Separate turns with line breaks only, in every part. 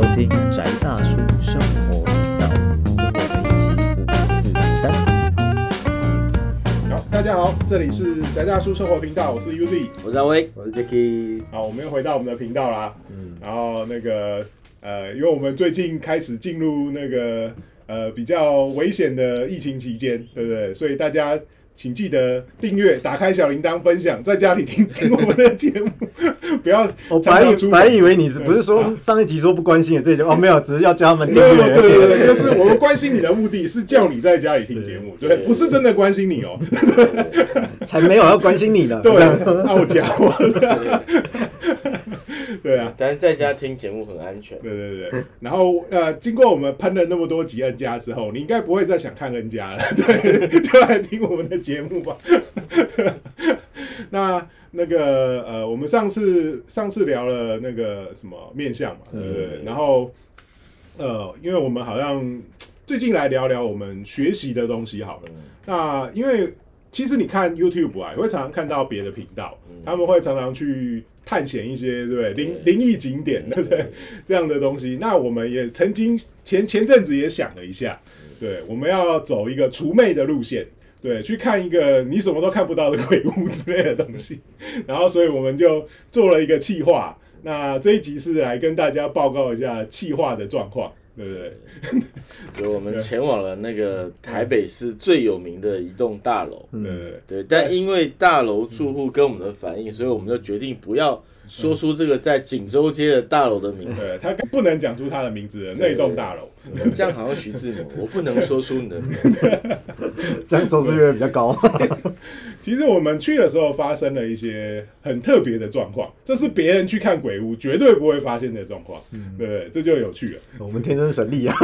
收听宅大叔生活频道，跟我们一起五四三。
好，大家好，这里是宅大叔生活频道，我是 Uzi。
我是阿威，
我是 Jacky，
好，我们又回到我们的频道啦。
嗯，
然后那个呃，因为我们最近开始进入那个呃比较危险的疫情期间，对不对？所以大家请记得订阅、打开小铃铛、分享，在家里听听我们的节目，不要
我白以
常常出
本以为你是不是说上一集说不关心的这一集哦没有，只是要叫他们订阅。
对对对，就 是我们关心你的目的是叫你在家里听节目，对，不是真的关心你哦，
才没有要关心你呢。
对，傲娇，对啊，
但是在家听节目很安全。
对 对对，然后呃，经过我们喷了那么多集 N 家之后，你应该不会再想看 N 家了，对，就来听我们的节目吧。那那个呃，我们上次上次聊了那个什么面相嘛，对不对？然后呃，因为我们好像最近来聊聊我们学习的东西好了。那因为其实你看 YouTube 啊，也会常常看到别的频道，他们会常常去探险一些对不对灵灵异景点，对不对？这样的东西。那我们也曾经前前阵子也想了一下，对，我们要走一个除魅的路线。对，去看一个你什么都看不到的鬼屋之类的东西，然后所以我们就做了一个企划。那这一集是来跟大家报告一下企划的状况，对不对？
就我们前往了那个台北市最有名的一栋大楼，
对对对。
对，但因为大楼住户跟我们的反应，所以我们就决定不要说出这个在锦州街的大楼的名字。
对他不能讲出他的名字的那栋大楼，
这样好像徐志摩，我不能说出你的名字。
这样收视率会比较高。
其实我们去的时候发生了一些很特别的状况，这是别人去看鬼屋绝对不会发现的状况，对？这就有趣了。
我们天生神力啊！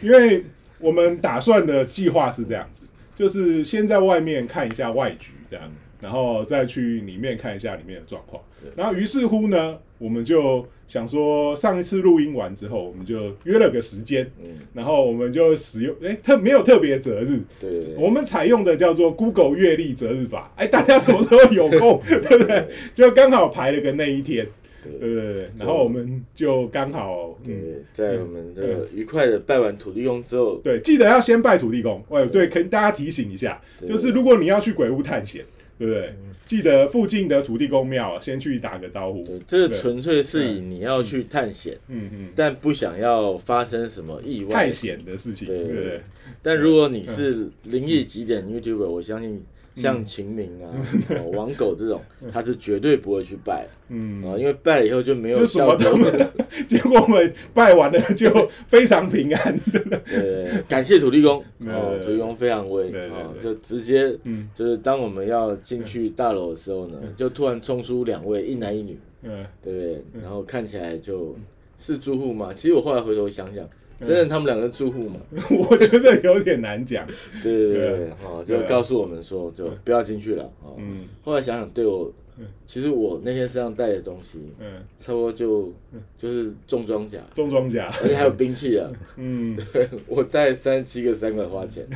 因为我们打算的计划是这样子，就是先在外面看一下外局，这样，然后再去里面看一下里面的状况。然后于是乎呢，我们就想说，上一次录音完之后，我们就约了个时间，嗯然后我们就使用，哎、特没有特别择日，
对对对
我们采用的叫做 Google 月历择日法。哎，大家什么时候有空，对不对？就刚好排了个那一天，对对对对。然后我们就刚好，嗯，
对，在我们的愉快的拜完土地公之后，
对，记得要先拜土地公。哎，对，跟大家提醒一下，就是如果你要去鬼屋探险，对不对？记得附近的土地公庙先去打个招呼。
对，这个纯粹是以你要去探险，
嗯嗯，
但不想要发生什么意外。
探险的事情，对
对
不对？
但如果你是灵异极点 YouTuber，我相信像秦明啊、哦王狗这种，他是绝对不会去拜。
嗯，
啊，因为拜了以后就没有
就什么
效果。
结果我们拜完了就非常平安，
对，感谢土地公。
对
哦，土地公非常威
对对
啊，
对。
就直接
嗯。
就是当我们要进去大楼的时候呢，就突然冲出两位一男一女，
嗯，
对不对？然后看起来就是住户嘛。其实我后来回头想想，真的他们两个住户嘛？
我觉得有点难讲。
对对对
对
对，哦，就告诉我们说，就不要进去了哦。
嗯。
后来想想，对我，其实我那天身上带的东西，
嗯，
差不多就就是重装甲，
重装甲，
而且还有兵器啊。
嗯。
我带三十七个三块花钱，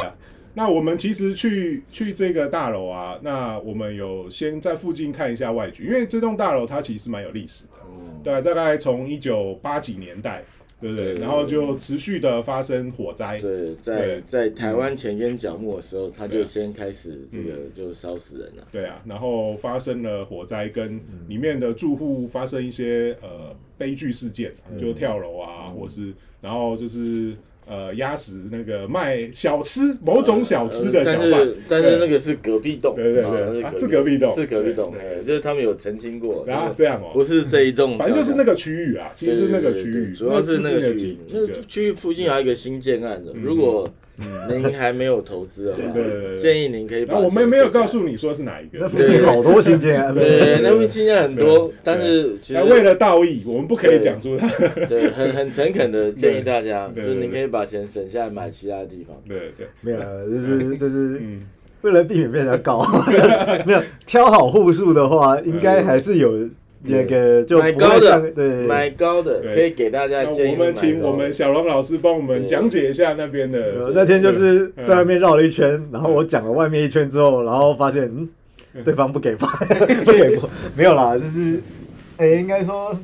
那我们其实去去这个大楼啊，那我们有先在附近看一下外局，因为这栋大楼它其实蛮有历史的，
嗯，
对，大概从一九八几年代，对不对？然后就持续的发生火灾，
对，在
对。
在台湾前烟角木的时候，他就先开始这个就烧死人了。
对啊，然后发生了火灾，跟里面的住户发生一些呃悲剧事件，就跳楼啊，或是然后就是呃压死那个卖小吃某种小吃的小
但
贩
是，但是那个是隔壁栋，
对对对。是隔壁栋。
是隔壁栋，
对
哎，就是他们有澄清过，
然后这样哦、
不是这一栋，
反正就是那个区域啊，其实是那个区域，
主要是那个区域
几，几
那区域附近还有一个新建案的，如果您还没有投资的话
对对对，
建议您可以把
我们没有告诉你说是哪一个，
那附近好多新建啊，
对，那边新建很多，但是其实
为了道义，我们不可以讲出它。
对很很诚恳的建议大家，
对对
就是您可以把钱省下来买其他地方。
对对，
没有啦，就是就是
嗯，
为了避免被人家告，没有挑好户数的话，应该还是有这个就
买高的
对
买高的可以给大家建议
我们请我们小龙老师帮我们讲解一下那边的
呃。那天就是
嗯
在外面绕了一圈，然后我讲了外面一圈之后，然后发现嗯，对方不给拍，不给播，没有啦，就是，哎、应该说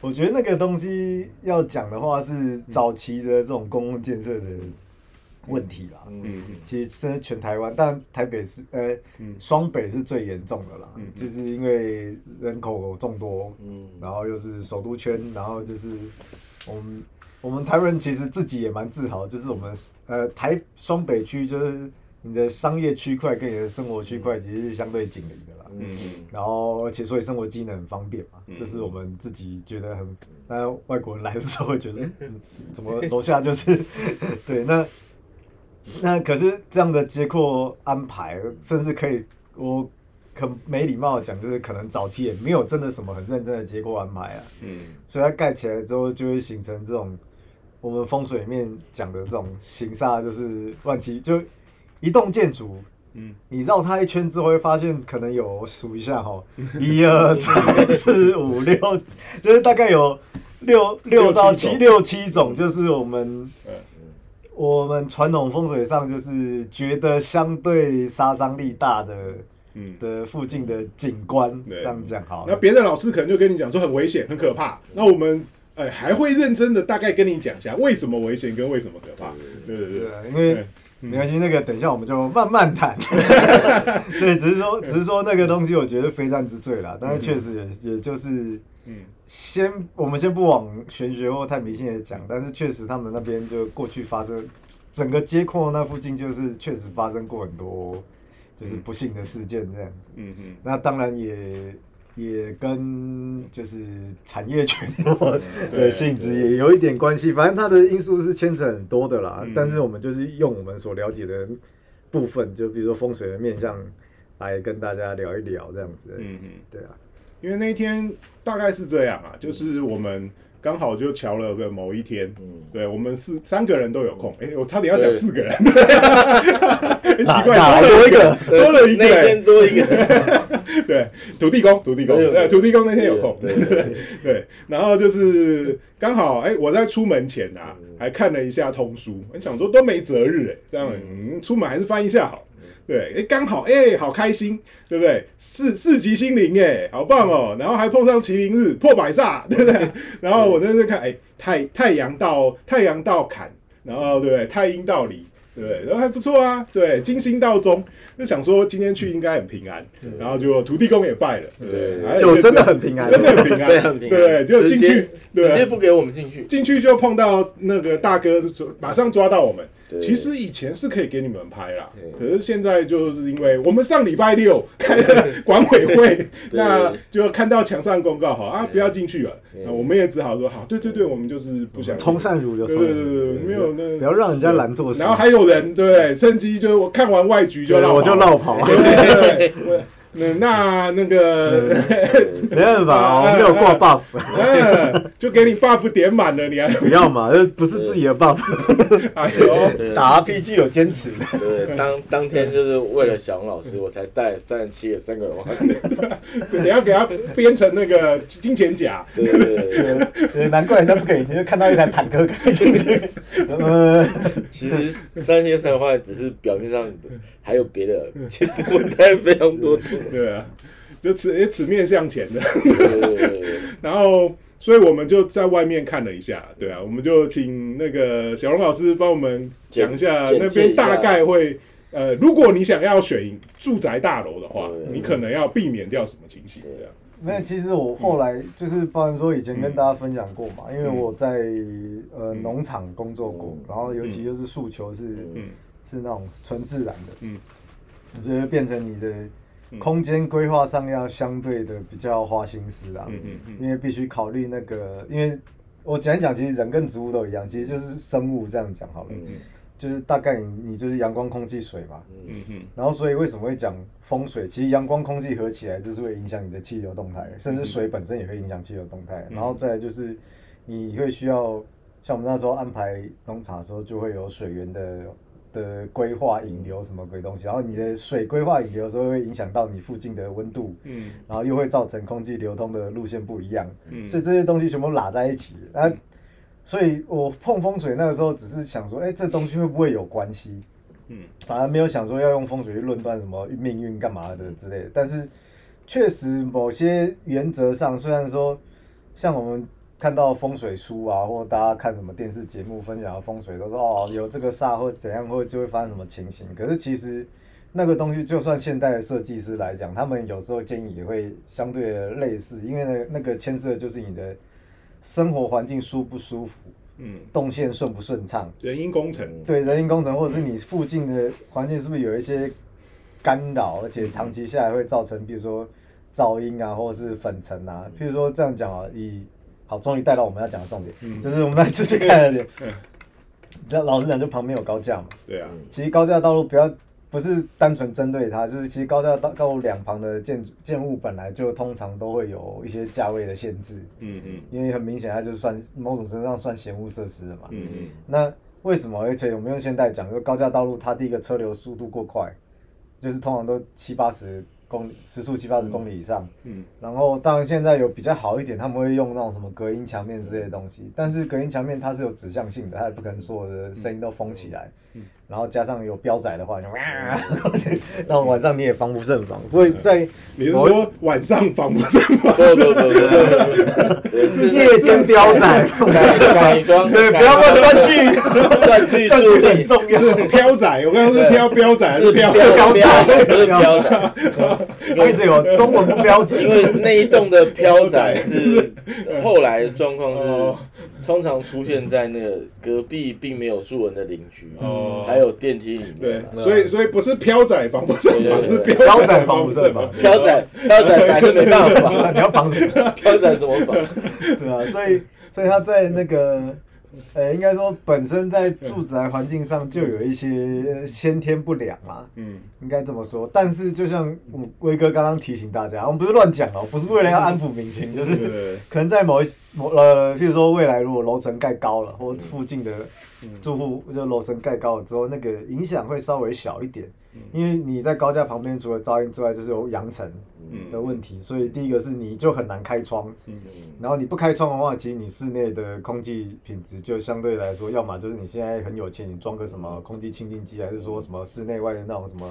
我觉得那个东西要讲的话是早期的这种公共建设的问题啦。
嗯
其实真的全台湾，但台北是呃
嗯。
双北是最严重的啦，就是因为人口众多，
嗯。
然后又是首都圈，然后就是我们我们台湾人其实自己也蛮自豪，就是我们呃台双北区就是你的商业区块跟你的生活区块其实是相对紧邻的啦。
嗯
然后，而且所以生活机能很方便嘛，
嗯
这是我们自己觉得很，那外国人来的时候会觉得，嗯，怎么楼下就是，对，那 那可是这样的结构安排，甚至可以，我很没礼貌的讲，就是可能早期也没有真的什么很认真的结构安排啊，
嗯。
所以它盖起来之后就会形成这种我们风水里面讲的这种形煞，就是乱七就一栋建筑。
嗯。
你绕它一圈之后，会发现可能有我数一下哈，一二三四五六，就是大概有六六到七六七种，就是我们
呃
我们传统风水上就是觉得相对杀伤力大的
嗯。
的附近的景观，
对
这样讲好了。
那别的老师可能就跟你讲说很危险、很可怕，那我们哎还会认真的大概跟你讲一下为什么危险跟为什么可怕。对对对，
因为
对
没关系，那个等一下我们就慢慢谈。对，只是说，只是说那个东西，我觉得非战之罪啦。但是确实也也就是
嗯
先，我们先不往玄学或太迷信的讲，但是确实他们那边就过去发生，整个街廓那附近就是确实发生过很多就是不幸的事件这样子。
嗯嗯
那当然也也跟就是产业群落 的性质也有一点关系，反正它的因素是牵扯很多的啦。
嗯
但是我们就是用我们所了解的部分，就比如说风水的面向来跟大家聊一聊这样子。
嗯嗯，
对啊，
因为那一天大概是这样啊，就是我们刚好就瞧了个某一天，
嗯。
对我们四三个人都有空，哎，我差点要讲四个人，很 奇怪，多了一个，多了一个，
那
哎
天多一个，
对，土地公，土地公，
对
对，土地公那天有空，
对对对。
对，然后就是刚好，哎，我在出门前啊，还看了一下通书，我想说都没择日，哎，这样，嗯，出门还是翻一下好。对，哎，刚好，哎，好开心，对不对？四四级心灵，哎，好棒哦！然后还碰上麒麟日破百煞，对不对？然后我在那看，哎，太太阳到太阳到坎，然后对不对？太阴到离，对不对？然后还不错啊，对，金星到中，就想说今天去应该很平安，然后就土地公也拜了，对
就真的很平安，
真的很平安，对，就进去
直接，
对
直接不给我们进去，
进去就碰到那个大哥，就马上抓到我们。
对。
其实以前是可以给你们拍啦，可是现在就是因为我们上礼拜六开 了管委会，那就看到墙上公告，好啊，不要进去了。那我们也只好说好，对对对，我们就是不想
从善如流，
对对对对，没有那
不要让人家拦做事。
然后还有人对，趁机就我看完外局就
我就绕跑，
对对对对。那那那个，
没办法，我没有挂 buff，
嗯，就给你 buff 点满了，你还
不要嘛，这不是自己的 buff，
哎呦，
打 RPG 有坚持的。
对，当当天就是为了小红老师，我才带三十七个三个人花钱。
你要给他编成那个金钱甲，
对对对对，
对难怪人家不给钱，就看到一台坦克开进去。呃，
其实三千三的话，只是表面上还有别的，其实我带非常多东西。
对啊，就此也此面向前的，然后。所以我们就在外面看了一下，对啊，我们就请那个小龙老师帮我们讲一下那边大概会，呃，如果你想要选住宅大楼的话，你可能要避免掉什么情形？这样，
没有，其实我后来就是，包含说以前跟大家分享过嘛，因为我在呃农场工作过，然后尤其就是诉求是
嗯
是那种纯自然的，
嗯，
所以变成你的空间规划上要相对的比较花心思啊，
嗯嗯嗯。
因为必须考虑那个，因为我讲一讲，其实人跟植物都一样，其实就是生物这样讲好了，
嗯嗯。
就是大概你你就是阳光、空气、水嘛，
嗯嗯
然后所以为什么会讲风水？其实阳光、空气合起来就是会影响你的气流动态，甚至水本身也会影响气流动态。
嗯。
然后再来就是你会需要，像我们那时候安排农场的时候，就会有水源的的规划引流什么鬼东西，然后你的水规划引流的时候会影响到你附近的温度，
嗯
然后又会造成空气流通的路线不一样，
嗯
所以这些东西全部拉在一起。啊，所以我碰风水那个时候只是想说，哎、这东西会不会有关系？
嗯
反而没有想说要用风水去论断什么命运干嘛的之类的。但是确实某些原则上，虽然说像我们看到风水书啊，或者大家看什么电视节目分享的风水，都说哦有这个煞或怎样，或就会发生什么情形。可是其实那个东西，就算现代的设计师来讲，他们有时候建议也会相对的类似，因为那那个牵涉的就是你的生活环境舒不舒服，
嗯，
动线顺不顺畅，
人因工程，
对人因工程，或者是你附近的环境是不是有一些干扰，而且长期下来会造成，比如说噪音啊，或者是粉尘啊。譬如说这样讲啊，以好，终于带到我们要讲的重点，就是我们那次去看了点，那老实讲，就旁边有高架嘛，
对啊，
其实高架道路不要不是单纯针对它，就是其实高架道道路两旁的建筑建物本来就通常都会有一些价位的限制，
嗯嗯。
因为很明显它就是算某种程度上算闲物设施的嘛。
嗯嗯，
那为什么？而且我们用现代讲，就高架道路，它第一个车流速度过快，就是通常都七八十公里，时速七八十公里以上。
嗯
然后当然现在有比较好一点，他们会用那种什么隔音墙面之类的东西，但是隔音墙面它是有指向性的，它也不可能所有的声音都封起来。然后加上有标仔的话，就哇，然后晚上你也防不胜防，不会在
你是说晚上防不胜防？
不不不不不不，是那
夜间标仔，
改改装，
对，不要乱断句，
断句注意。
很，重要。
是飘仔，我刚刚是挑标仔还
是
标
标标
仔。
不是标仔，
一直 有中文不标准，
因为那一栋的飘仔是 后来的状况是
哦，
通常出现在那个隔壁并没有住人的邻居，
哦
还有电梯里
对
面，，
所以所以不是飘仔防不胜防，是
对对
标仔
防
防不胜
防
防。
飘仔飘仔本来就没办法，
你要防什么？
飘仔怎么防？
对啊，所以所以他在那个呃，应该说本身在住宅环境上就有一些先天不良啊，
嗯。
应该这么说。但是就像我们威哥刚刚提醒大家，我们不是乱讲哦，不是为了要安抚民情，就是可能在某一某呃，譬如说未来如果楼层盖高了，或附近的住户就楼层盖高了之后，那个影响会稍微小一点，因为你在高架旁边除了噪音之外，就是有扬尘的问题，所以第一个是你就很难开窗，然后你不开窗的话，其实你室内的空气品质就相对来说，要么就是你现在很有钱，你装个什么空气清净机，还是说什么室内外的那种什么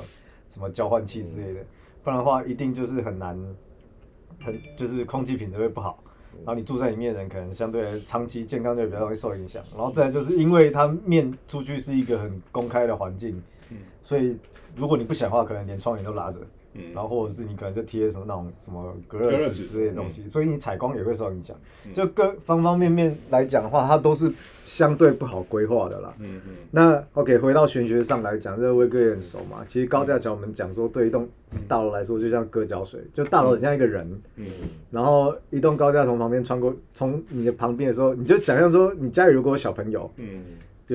什么交换器之类的，不然的话一定就是很难，很就是空气品质会不好。然后你住在里面的人，可能相对来长期健康就比较容易受影响。然后再来就是因为它面出去是一个很公开的环境，所以如果你不想的话，可能连窗帘都拉着，
嗯。
然后或者是你可能就贴什么那种什么隔热纸之类的东西，所以你采光也会受影响。就各方方面面来讲的话，它都是相对不好规划的啦。
嗯嗯。
那 OK，回到玄学上来讲，这个威哥也很熟嘛。其实高架桥我们讲说，对一栋大楼来说，就像割脚水，就大楼很像一个人，
嗯。
然后一栋高架从旁边穿过，从你的旁边的时候，你就想象说，你家里如果有小朋友，
嗯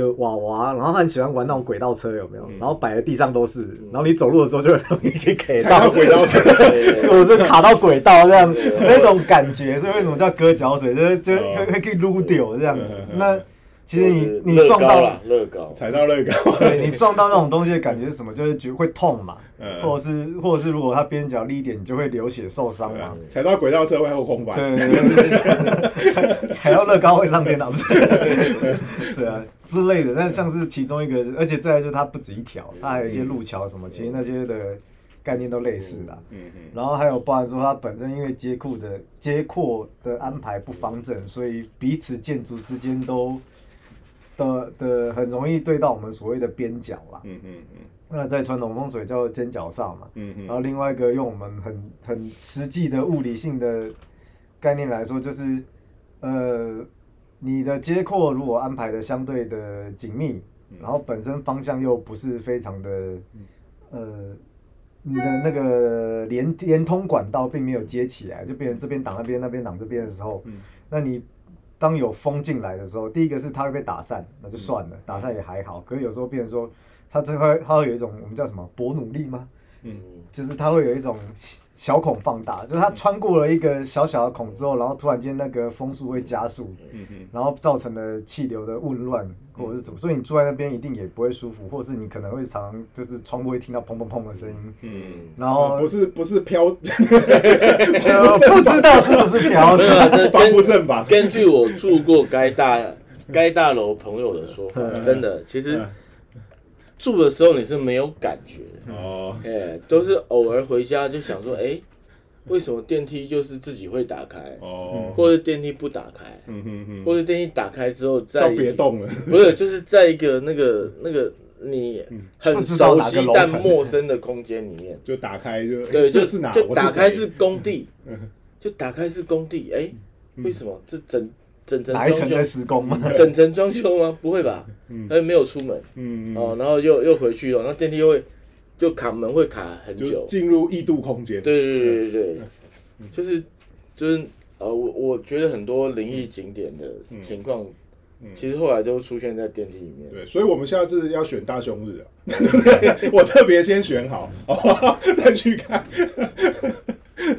有娃娃，然后他很喜欢玩那种轨道车，有没有？然后摆在地上都是，然后你走路的时候就很容易给给
踩到轨道车，
或者是卡到轨道这样那种感觉，所以为什么叫割脚水？就是就可以撸掉这样子。那其实你你撞到
高啦，乐高，
踩到乐高，
对你撞到那种东西的感觉是什么？就是觉得会痛嘛，
嗯
或者是或者是如果它边角利一点，你就会流血受伤嘛
啊。踩到轨道车会后空翻，
对对对，踩 踩到乐高会上天堂，不是？对啊之类的。但像是其中一个，而且再来就是它不止一条，它还有一些路桥什么，其实那些的概念都类似啦。
嗯嗯
然后还有包含说，它本身因为街库的街廓的安排不方正，所以彼此建筑之间都的的很容易对到我们所谓的边角啦。
嗯嗯嗯
那在传统风水叫尖角煞嘛。
嗯嗯
然后另外一个用我们很很实际的物理性的概念来说，就是呃，你的街廓如果安排的相对的紧密，然后本身方向又不是非常的呃。你的那个连连通管道并没有接起来，就变成这边挡那边，那边挡这边的时候，嗯那你当有风进来的时候，第一个是它会被打散，那就算了，打散也还好。可是有时候变成说，它这块它会有一种我们叫什么伯努利吗？
嗯
就是它会有一种小孔放大，就是它穿过了一个小小的孔之后，然后突然间那个风速会加速，
嗯嗯
然后造成了气流的紊乱或者是怎么，所以你住在那边一定也不会舒服，或是你可能会常常就是窗户会听到砰砰砰的声音，
嗯，
然后
不是不是飘，
不知道是不是飘
没有啊，
的。
这
防不胜防
根根据我住过该大该大楼朋友的说法，
嗯
真的，其实住的时候你是没有感觉的，
哦，
哎，都是偶尔回家就想说，哎，为什么电梯就是自己会打开，
哦，
或者电梯不打开，
嗯哼哼，
或者电梯打开之后再
别动了，
不是就是在一个那个那个你很熟悉但陌生的空间里面，
就打开就
对，就
这是哪？
就打开是工地，就打开是工地，哎，为什么？这整整层装修
哪一层在施工吗？
整层装修吗？不会吧？他没有出门。哦，然后又又回去了，然后电梯又会就卡门会卡很久，
进入异度空间，
对对对对对，就是就是呃，我我觉得很多灵异景点的情况，其实后来都出现在电梯里面。
对，所以我们下次要选大凶日啊，我特别先选好，好不好？再去看。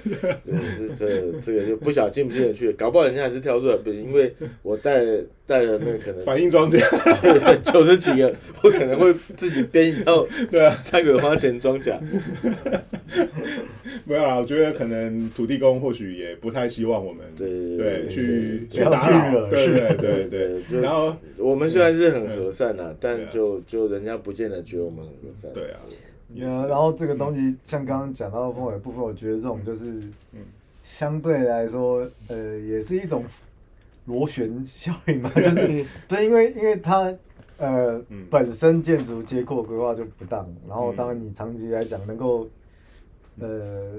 这这这这个就不晓得进不进得去，搞不好人家还是挑出来，因为我带带了那个可能
反应装甲，
九十几个，我可能会自己编一套
对啊。
三鬼花钱装甲。
没有啦，我觉得可能土地公或许也不太希望我们
对对
去去打扰，
惹
对对对
对，
然后
我们虽然是很和善呐、但
啊。
就就人家不见得觉得我们很和善。
对啊，
呃，然后这个东西像刚刚讲到的风水部分，我觉得这种就是，相对来说，呃，也是一种螺旋效应嘛，就是不是因为因为它呃本身建筑结构规划就不当，然后当然你长期来讲能够呃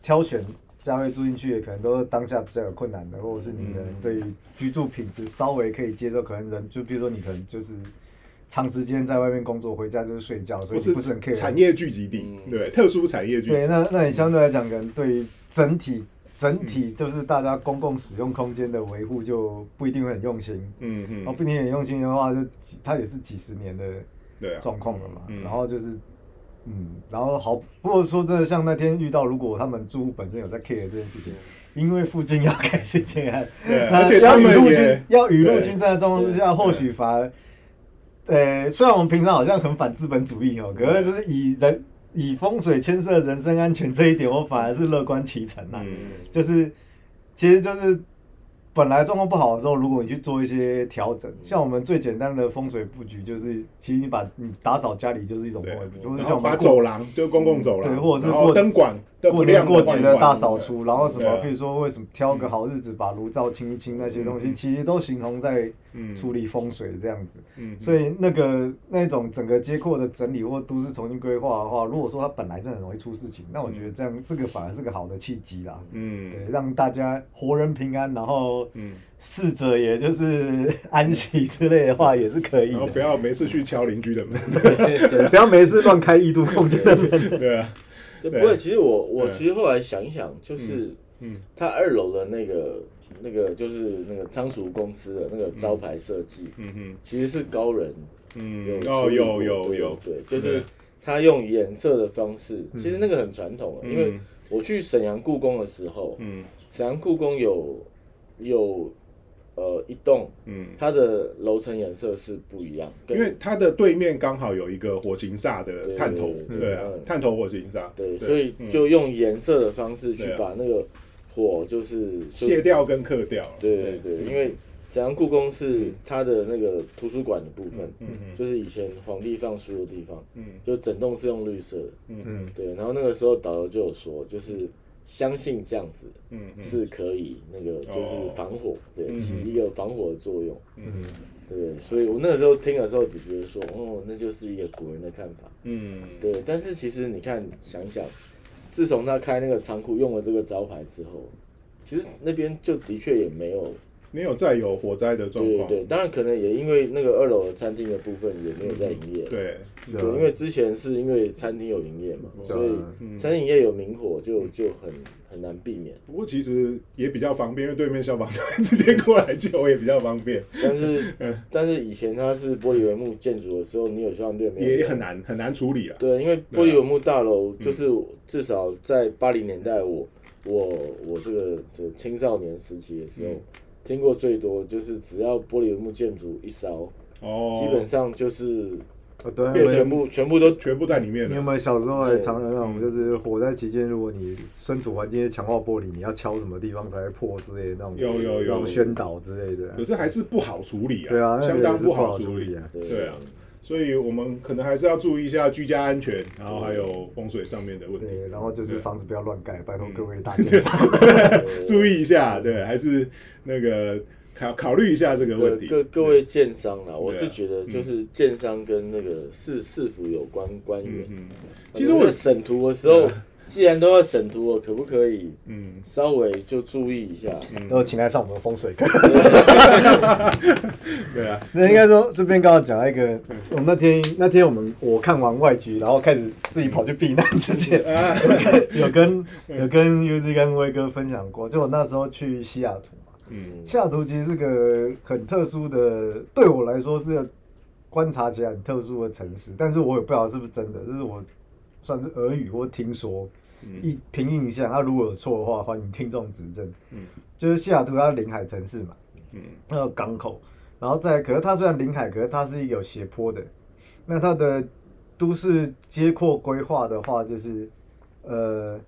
挑选价位住进去，也可能都是当下比较有困难的，或者是你可能对于居住品质稍微可以接受，可能人就比如说你可能就是。长时间在外面工作，回家就是睡觉，所以不是很 care
产业聚集地，
嗯。
对，特殊产业聚集。
对，
地，
那那你相对来讲，可能对于整体整体就是大家公共使用空间的维护就不一定会很用心。
嗯嗯。
然后
嗯，
不一定很用心的话，就几它也是几十年的
对啊，
状况了嘛。
嗯。
然后就是，嗯，然后好，不过说真的，像那天遇到，如果他们住户本身有在 care 这件事情，因为附近要改新建案，
而且他
要雨露
们
要雨露
对。
均沾的状况之下，或许反而，呃，虽然我们平常好像很反资本主义哦，可是就是以人以风水牵涉人身安全这一点，我反而是乐观其成啦。
嗯
就是，其实就是本来状况不好的时候，如果你去做一些调整，像我们最简单的风水布局，就是其实你把你打扫家里就是一种风水布局，或者
然后把
像我们把
走廊就公共走廊，
对或者是过
灯管都
过年过节的大扫除，然后什么，
对啊。
比如说为什么挑个好日子把炉灶清一清那些东西，其实都形同在
嗯
处理风水这样子。
嗯，
所以那个那种整个街廓的整理或都市重新规划的话，如果说它本来真的很容易出事情，那我觉得这样这个反而是个好的契机啦。
嗯。
对，让大家活人平安，然后
嗯，
逝者也就是安息之类的话，也是可以的。
然后不要没事去敲邻居的门，
对，不要没事乱开异度空间的门。
对啊，
不过其实我我其实后来想一想，就是
嗯。
他二楼的那个那个就是那个仓储公司的那个招牌设计，
嗯哼
其实是高人
嗯
有，
有有有，
对，就是他用颜色的方式，
嗯
其实那个很传统的，因为
嗯
我去沈阳故宫的时候，
嗯
沈阳故宫有有呃一栋，
嗯，
它的楼层颜色是不一样，跟
因为它的对面刚好有一个火形煞的探头，
对
啊
嗯，
探头火形煞，
对，所以
嗯
就用颜色的方式去把那个火就是
卸掉跟刻掉，
对对对，因为沈阳故宫是它的那个图书馆的部分，
嗯嗯
就是以前皇帝放书的地方，
嗯。
就整栋是用绿色的。
嗯
对，然后那个时候导游就有说，就是相信这样子
嗯嗯。
是可以那个就是
哦
防火，对，
嗯
起一个防火的作用。
嗯。
对，所以我那个时候听的时候只觉得说，哦，那就是一个古人的看法。
嗯，
对，但是其实你看，想一想，自从他开那个仓库用了这个招牌之后，其实那边就的确也没有
没有再有火灾的状况，
对对对，当然可能也因为那个二楼的餐厅的部分也没有在营业。
对，
对，因为之前是因为餐厅有营业嘛，所以
嗯
餐厅营业有明火就就很很难避免。
不过其实也比较方便，因为对面消防队直接过来救，也比较方便，
但是 但是以前它是玻璃帷幕建筑的时候，你有消防队没有？
也很难很难处理啊。
对，因为玻璃帷幕大楼就是至少在八零年代我，我我这个这青少年时期的时候，听过最多就是只要玻璃帷幕建筑一烧，
哦，
基本上就是
啊对，
就全部全部都
全部在里面了。
你有没有。小时候还常常那种，就是火灾期间，如果你身处环境是强化玻璃，你要敲什么地方才会破之类的那种，
有有有。
那种宣导之类的。
可。是还是不好处理啊，
对啊，那个
相当
也是不
好处理
啊。
对。
对啊，所以我们可能还是要注意一下居家安全，然后还有风水上面的问题，
对，然后就是房子不要乱盖，拜托各
嗯
位大建商。
注意一下，对，还是那个考考虑一下这个问题。
各各位建商啦，我是觉得就是建商跟那个市市府有关官员，
嗯，
其
其实我
实我审图的时候，既然都要审图了，可不可以
嗯。
稍微就注意一下？
然后请来上我们的风水课。
对啊，
那应该说这边刚刚讲到一个，我们那天那天我们我看完外局，然后开始自己跑去避难之前，有跟有跟 UZ 跟威哥分享过，就我那时候去西雅图嘛，
嗯。
西雅图其实是个很特殊的，对我来说是个观察起来很特殊的城市，但是我也不知道是不是真的，这是我算是耳语或听说。一凭印象，他如果有错的话，欢迎听众指正。
嗯
就是西雅图它临海城市嘛，
嗯
它有港口，然后再可是它虽然临海，可是它是一个有斜坡的。那它的都市街廓规划的话，就是呃，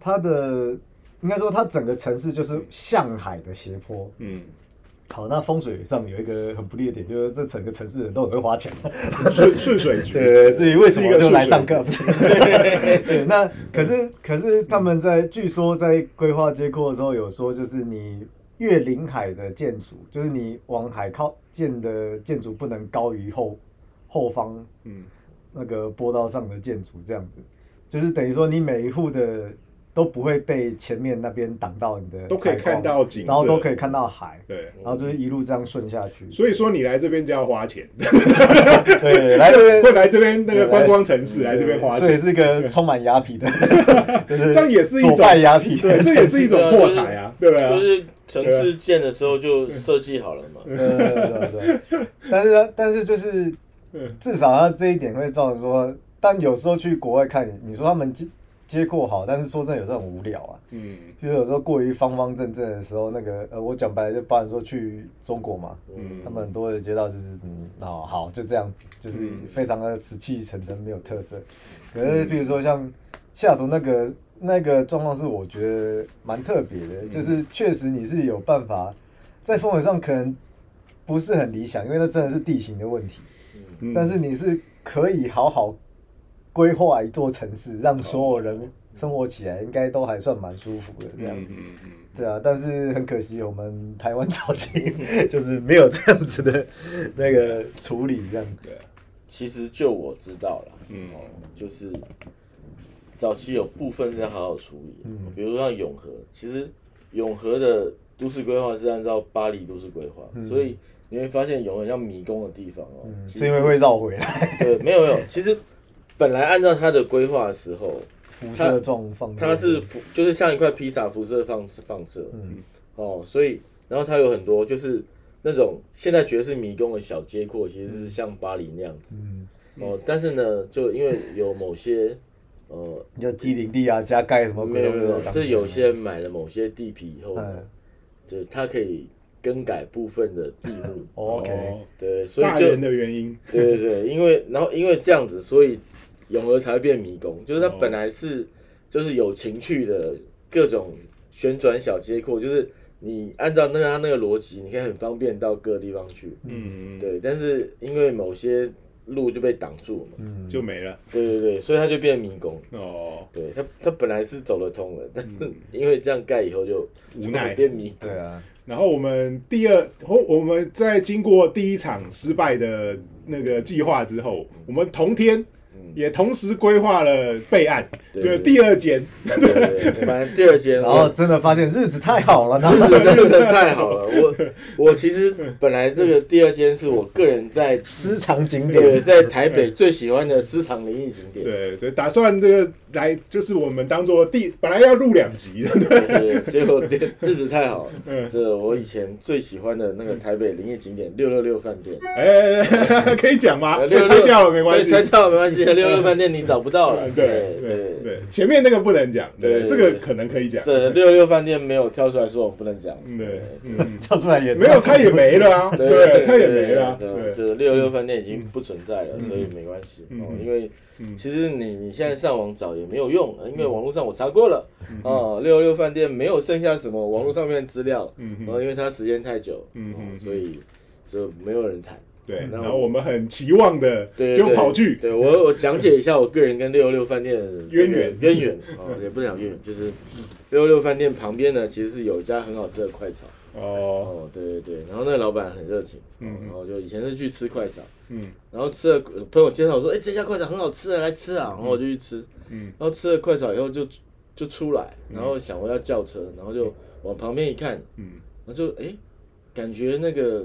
它的应该说它整个城市就是向海的斜坡。
嗯，
好，那风水上有一个很不利的点，就是这整个城市人都很会花钱。
顺顺水局，
对，至于为什么就来上课，不是？对，那可是可是他们在据说在规划街廓的时候有说，就是你越临海的建筑，就是你往海靠建的建筑不能高于后后方
嗯
那个波道上的建筑，这样子，就是等于说你每一户的都不会被前面那边挡到你的
都可以看到景
然后都可以看到海，
对，
然后就是一路这样顺下去。
所以说你来这边就要花钱，
对，来这边
会来这边那个观光城市来这边花钱，
所以是个充满雅痞的，就是
这样也是一种
左派雅痞，
对，这也是一种破财啊，对不？
就是城市建的时候就设计好了嘛。
对对对对对，但是呢但是就是
嗯。
至少他这一点会造成说，但有时候去国外看，你说他们接接过好，但是说真的有时候很无聊啊。
嗯。
就是有时候过于方方正正的时候，那个呃，我讲白了就包含说去中国嘛，
嗯。
他们很多的街道就是嗯，哦好就这样子，就是
嗯
非常的死气沉沉，没有特色。可是比如说像西雅图那个那个状况是我觉得蛮特别的，就是确实你是有办法在风水上可能不是很理想，因为那真的是地形的问题，
嗯。
但是你是可以好好规划一座城市，让所有人生活起来应该都还算蛮舒服的这样。
嗯嗯嗯。
对啊，但是很可惜，我们台湾早期 就是没有这样子的那个处理，这样。子。
对啊，
其实就我知道了，
嗯。
哦，就是早期有部分是要好好处理，
嗯。
比如说像永和，其实永和的都市规划是按照巴黎都市规划，所以你会发现永和像迷宫的地方哦，
嗯，是因为会绕回来，
对，没有没有，其实本来按照他的规划的时候，
辐射状放。
它是辐就是像一块披萨辐射放放射，
嗯。
哦，所以然后它有很多就是那种现在爵士迷宫的小街廓，其实是像巴黎那样子，
嗯，
哦，但是呢，就因为有某些呃，
就基林地啊，加盖什么鬼
没有没有，是有些人买了某些地皮以后就它可以更改部分的地目
，OK，
哦
对，所以就
的原因，
对对对，因为然后因为这样子，所以永和才会变迷宫，就是它
哦。
本来是就是有情趣的各种旋转小街廓，就是你按照那个它那个逻辑，你可以很方便到各个地方去，
嗯，
对，但是因为某些路就被挡住了嘛，
嗯，
就没了
对对对，所以它就变迷宫。
哦，
对它，它本来是走得通的，但是因为这样盖以后就
无奈
就变迷宫。
对啊，
然后我们第二，后我们在经过第一场失败的那个计划之后，我们同天也同时规划了备案，
对
就 第二间，
对对对，反正第二间
然后真的发现日子太好了，日子
真的太好了。我我其实本来这个第二间是我个人在
私藏景
对
点，
在台北最喜欢的私藏灵异景点。
对对，打算这个来就是我们当做第本来要录两集的，
对，结果日子太好了。
嗯
这我以前最喜欢的那个台北灵异景点六六六饭店，
哎，可以讲吗？拆掉了没关，系，
拆掉了没关系，六六饭店你找不到了。
对
对
对对，前面那个不能讲，对，这个可能可以讲，
这六六饭店没有跳出来说我们不能讲。
嗯对，嗯，
跳出来也
没有，他也没了啊，对，他也没了，
对，
对，
就是六六饭店已经不存在了，所以没关系哦。因为其实你你现在上网找也没有用，因为网络上我查过了，哦，六六饭店没有剩下什么网络上面的资料，然后因为它时间太久，
嗯。
哦所以就没有人谈。
对，
然后
我们很期望的
对，
就跑去，
对我我讲解一下我个人跟六六六饭店的
渊源。
渊源哦，也不能讲渊源，就是六六六饭店旁边呢，其实是有一家很好吃的快炒
哦，
哦，对对对，然后那个老板很热情，
嗯。
嗯，然后就以前是去吃快炒，
嗯。
然后吃了朋友介绍我说，哎、这家快炒很好吃啊，来吃啊，然后我就去吃，
嗯。
然后吃了快炒以后就就出来，然后想我要叫车，然后就往旁边一看，
嗯，
然后就哎、感觉那个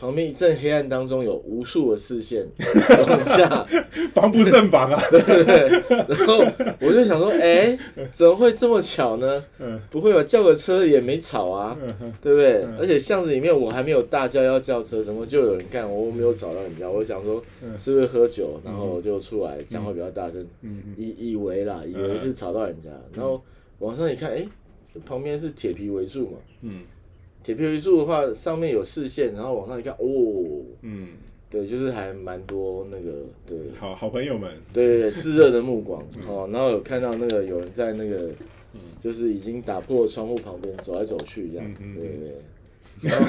旁边一阵黑暗当中有无数的视线 往下，
防不胜防啊，
对对对，然后我就想说，哎、怎么会这么巧呢？
嗯。
不会吧，叫个车也没吵啊，
嗯
对不对？而且巷子里面我还没有大叫要叫车，怎么就有人干？我没有吵到人家，我想说是不是喝酒，然后我就出来讲话比较大声，
嗯
以以为啦，以为是吵到人家，然后往上一看，哎、旁边是铁皮围住嘛，
嗯
铁皮围柱的话上面有视线，然后往上一看，哦，
嗯，
对，就是还蛮多那个，对，
好好朋友们，
对炙热的目光 哦，然后有看到那个有人在那个，就是已经打破窗户旁边走来走去这样，对对对。然 后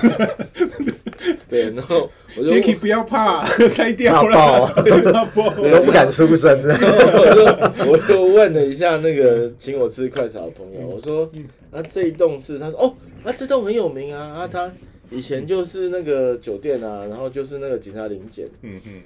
对，然后我就
Jacky 不要怕，拆掉了，怕爆
我都不敢出声。
我就我就问了一下那个请我吃快炒的朋友，我说那这一栋是，他说哦啊这栋很有名啊啊他以前就是那个酒店啊，然后就是那个警察临检，
嗯嗯。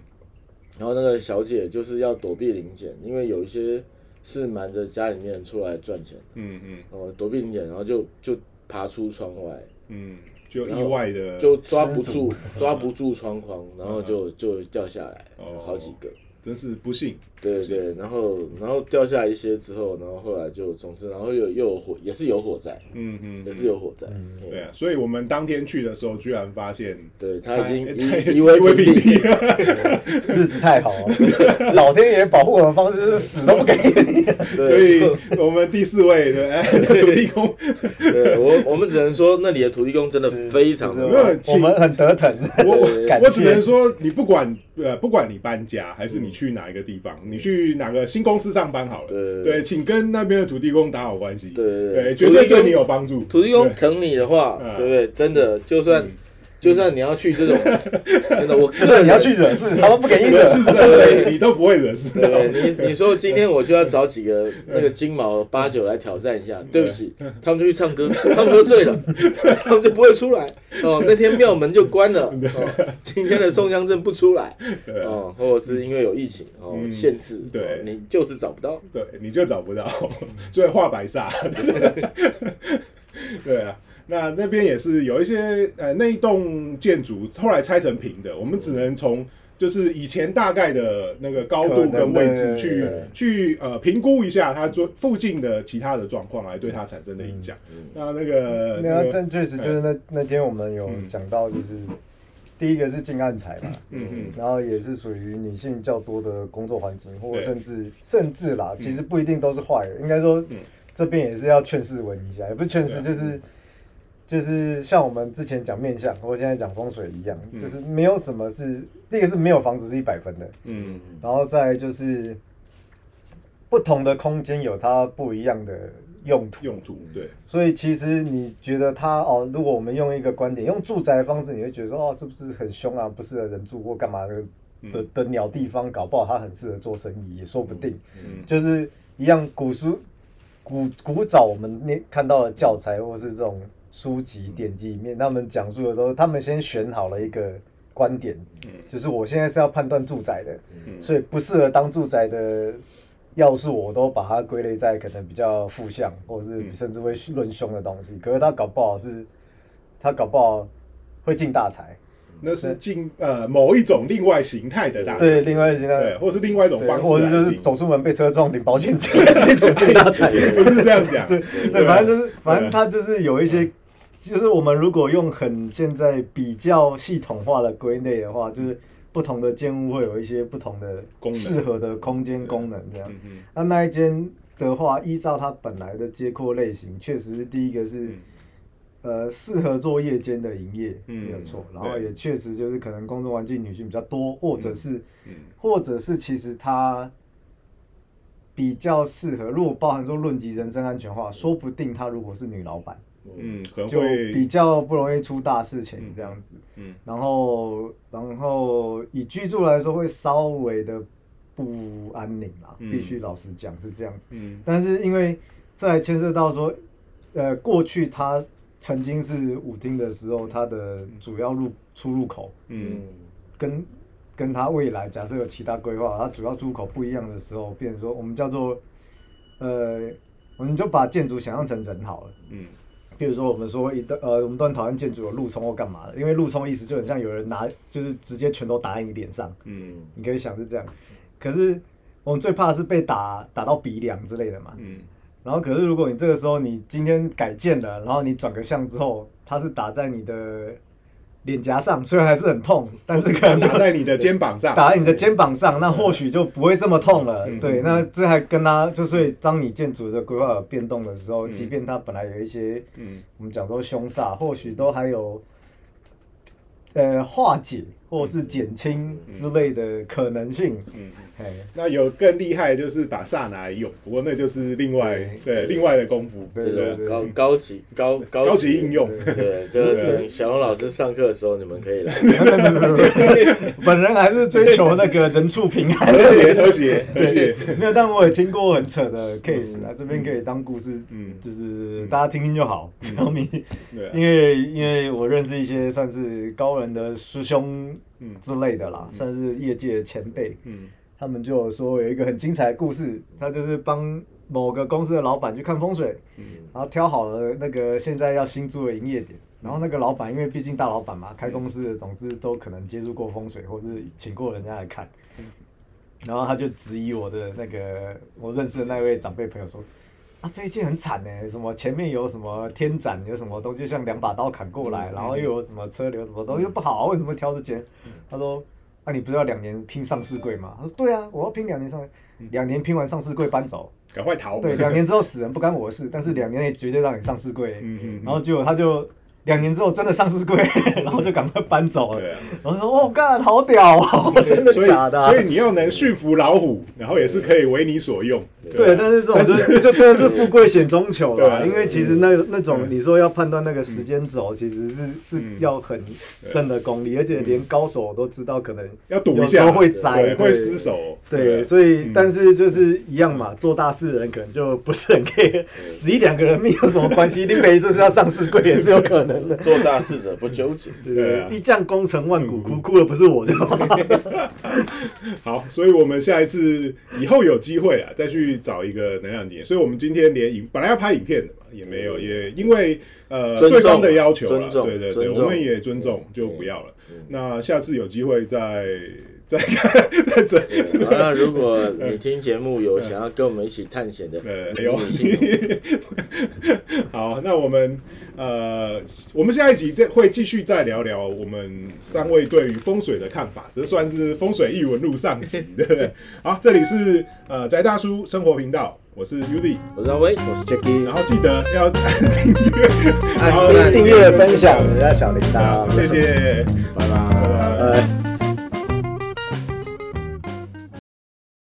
然后那个小姐就是要躲避临检，因为有一些是瞒着家里面出来赚钱，
嗯嗯。
哦躲避临检，然后就就爬出窗外，
嗯，就意外的，
就抓不住抓不住窗框，然后就就掉下来，
哦。
好几个。
真是不幸，
对对对，然后然后掉下来一些之后，然后后来就总之，然后又又有火，也是有火灾，
嗯嗯
也，是有火灾。
对啊，所以我们当天去的时候，居然发现
对他已经
才
夷夷为
为
平地，
日子太好了，老天爷保护我的方式就是死都不给你。
所以我们第四位的哎土地公，
对，我我们只能说那里的土地公真的非常的
没有。
我们很得疼，
我我只能。说，你不管呃，不管你搬家还是你去哪一个地方，你去哪个新公司上班好了，
对
对，请跟那边的土地公打好关系，
对对
对，
对
绝对对你有帮助。
土地公
对。
疼你的话，
嗯。
对不对？真的，就算就算你要去这种，真的，我
就算你要去惹事，他都不给你惹。
事是生非，你都不会惹事到。
对你，你说今天我就要找几个 那个金毛八九来挑战一下，对不起，他们就去唱歌，他们喝醉了，他们就不会出来。哦，那天庙门就关了。哦，今天的宋江镇不出来。哦，或者是因为有疫情哦
嗯
限制，
对
哦你就是找不到。
对，你就找不到，所以画白煞。对啊，那那边也是有一些呃，那一栋建筑后来拆成平的，我们只能从就是以前大概的那个高度跟位置去去呃评估一下它做附近的其他的状况来对它产生的影响。那那个那个
但确实就是那那天我们有讲到，就是第一个是近暗财嘛，
嗯嗯
然后也是属于女性较多的工作环境，或者甚至甚至啦，其实不一定都是坏的，应该说
嗯。
这边也是要劝世文一下，也不是劝世，就是就是像我们之前讲面相，或现在讲风水一样，
嗯。
就是没有什么是第一个是没有房子是一百分的，
嗯。
然后再就是不同的空间有它不一样的用途，
用途对，
所以其实你觉得它哦，如果我们用一个观点，用住宅的方式，你会觉得说哦，是不是很凶啊，不适合人住或干嘛的的的鸟地方，搞不好它很适合做生意，也说不定。
嗯。
就是一样古书古古早我们那看到的教材或是这种书籍典籍里面，他们讲述的都，他们先选好了一个观点，
嗯。
就是我现在是要判断住宅的，
嗯。
所以不适合当住宅的要素，我都把它归类在可能比较负向，或者是
嗯。
甚至会论凶的东西。可是他搞不好是，他搞不好会进大财，
那是进呃某一种另外形态的大
对，另外一些呢
对，或是另外一种方式
或者就是走出门被车撞领保险金，是一种进大财。
不是这样讲，
对对，反正就是，反正他就是有一些，就是我们如果用很现在比较系统化的归类的话，就是不同的建物会有一些不同的适合的空间功能这样。那那一间的话，依照它本来的接阔类型，确实是第一个是
嗯，
呃，适合做夜间的营业，
嗯
没有错。然后也确实就是可能工作环境女性比较多，或者是
嗯
或者是其实它比较适合。如果包含说论及人身安全的话，说不定她如果是女老板，
嗯，可能
就比，较不容易出大事情这样子。
嗯
然后，然后以居住来说，会稍微的不安宁啦，
嗯
必须老实讲是这样子。
嗯
但是因为这还牵涉到说，呃，过去它曾经是舞厅的时候，它的主要入出入口
嗯
跟跟它未来假设有其他规划，它主要出入口不一样的时候，变成说我们叫做，呃，我们就把建筑想象成人好了。
嗯
比如说，我们说一段呃，我们都很讨厌建筑有路冲或干嘛的，因为路冲意思就很像有人拿，就是直接拳头打在你脸上，
嗯
你可以想是这样。可是我们最怕的是被打打到鼻梁之类的嘛。
嗯
然后可是如果你这个时候你今天改建了，然后你转个向之后，它是打在你的脸颊上，虽然还是很痛，但是可能就
打在你的肩膀上，
打在你的肩膀上，那或许就不会这么痛了。
嗯。
对，那这还跟他就是当你建筑的规划有变动的时候，
嗯。
即便它本来有一些
嗯。
我们讲说凶煞，或许都还有呃化解或是减轻之类的可能性。
嗯。
哎，
那有更厉害，就是把煞拿来用，不过那就是另外对另外的功夫，
对
这
对
种高高级高高
高级应用，
对，就等小龙老师上课的时候，你们可以来。
本人还是追求那个人畜平安
和谐和谐和谐，
没有，但我也听过很扯的 case 啊，这边可以当故事，
嗯。
就是大家听听就好，不要迷。因为因为我认识一些算是高人的师兄
嗯。
之类的啦，算是业界的前辈，
嗯
他们就有说有一个很精彩的故事，他就是帮某个公司的老板去看风水，
嗯
然后挑好了那个现在要新租的营业点，然后那个老板因为毕竟大老板嘛，开公司的总是都可能接触过风水，或是请过人家来看，然后他就质疑我的那个我认识的那位长辈朋友说。啊，这一件很惨呢，什么前面有什么天斩，有什么东西像两把刀砍过来，然后又有什么车流，什么东西不好，为什么挑这件？他说，啊，你不是要两年拼上市柜吗？他说，对啊，我要拼两年上，两年拼完上市柜搬走，
赶快逃，
对，两年之后死人不干我的事，但是两年内绝对让你上市柜。
嗯嗯，
然后结果他就两年之后真的上市柜，然后就赶快搬走了。
对啊，
然后说：“哦，干，好屌哦，真的假的啊、
所以你要能驯服老虎，然后也是可以为你所用，
对，但是这种就 就真的是富贵险中求了，因为其实那那种你说要判断那个时间轴，其实是是
嗯
要很深的功力，而且连高手都知道可能
要赌一下，
会栽
会失手，
对，所以
嗯。
但是就是一样嘛，做大事的人可能就不是很 care，死一两个人命有什么关系？林北就是要上市柜也是有可能。的。
做大事者不纠结。
对一将功成万骨枯，哭的不是我就好。
好，所以我们下一次以后有机会啊，再去找一个能量点。所以我们今天连影本来要拍影片的嘛，也没有，也因为呃对方的要求啊，
尊重
对对对，我们也尊重，就不要了
嗯。
那下次有机会再再看再整。
对好那如果你听节目有想要跟我们一起探险的
呃，有
女性，
好，那我们呃，我们下一集再会继续再聊聊我们三位对于风水的看法，这算是风水异闻录上集，对不对？好，这里是呃宅大叔生活频道，我是 Uzi，
我是阿威，
我是 Jacky，
然后记得要 按订阅，
按
好
赞
订阅、分享、人家小铃铛，
谢谢。
拜拜。
拜拜
呃。